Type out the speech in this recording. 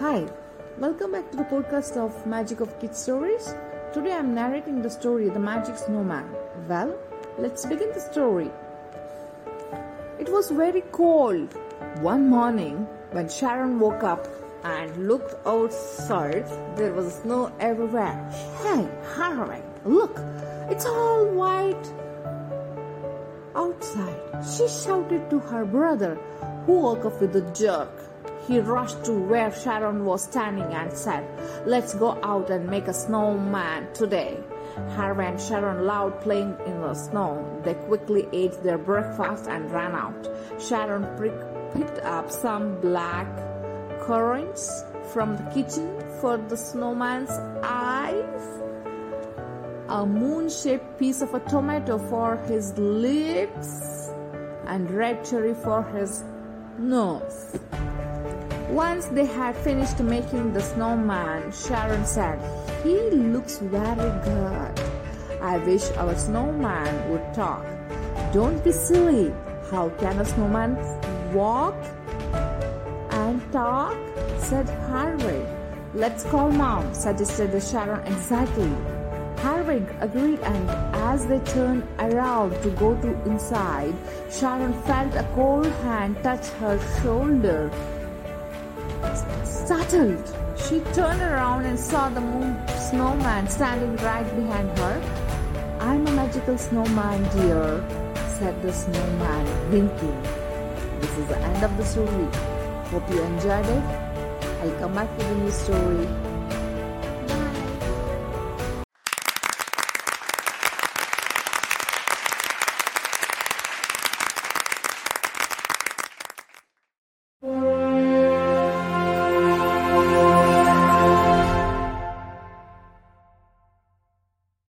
Hi, welcome back to the podcast of Magic of Kids Stories. Today I'm narrating the story The Magic Snowman. Well, let's begin the story. It was very cold. One morning, when Sharon woke up and looked outside, there was snow everywhere. Hey, Harry, look, it's all white outside. She shouted to her brother, who woke up with a jerk. He rushed to where Sharon was standing and said, Let's go out and make a snowman today. Harry and Sharon loved playing in the snow. They quickly ate their breakfast and ran out. Sharon prick- picked up some black currants from the kitchen for the snowman's eyes a moon shaped piece of a tomato for his lips, and red cherry for his nose. Once they had finished making the snowman, Sharon said, He looks very good. I wish our snowman would talk. Don't be silly. How can a snowman walk and talk? said Harry. Let's call mom, suggested Sharon exactly. Harry agreed and as they turned around to go to inside, Sharon felt a cold hand touch her shoulder. Startled, she turned around and saw the moon snowman standing right behind her. I'm a magical snowman, dear, said the snowman, winking. This is the end of the story. Hope you enjoyed it. I'll come back with a new story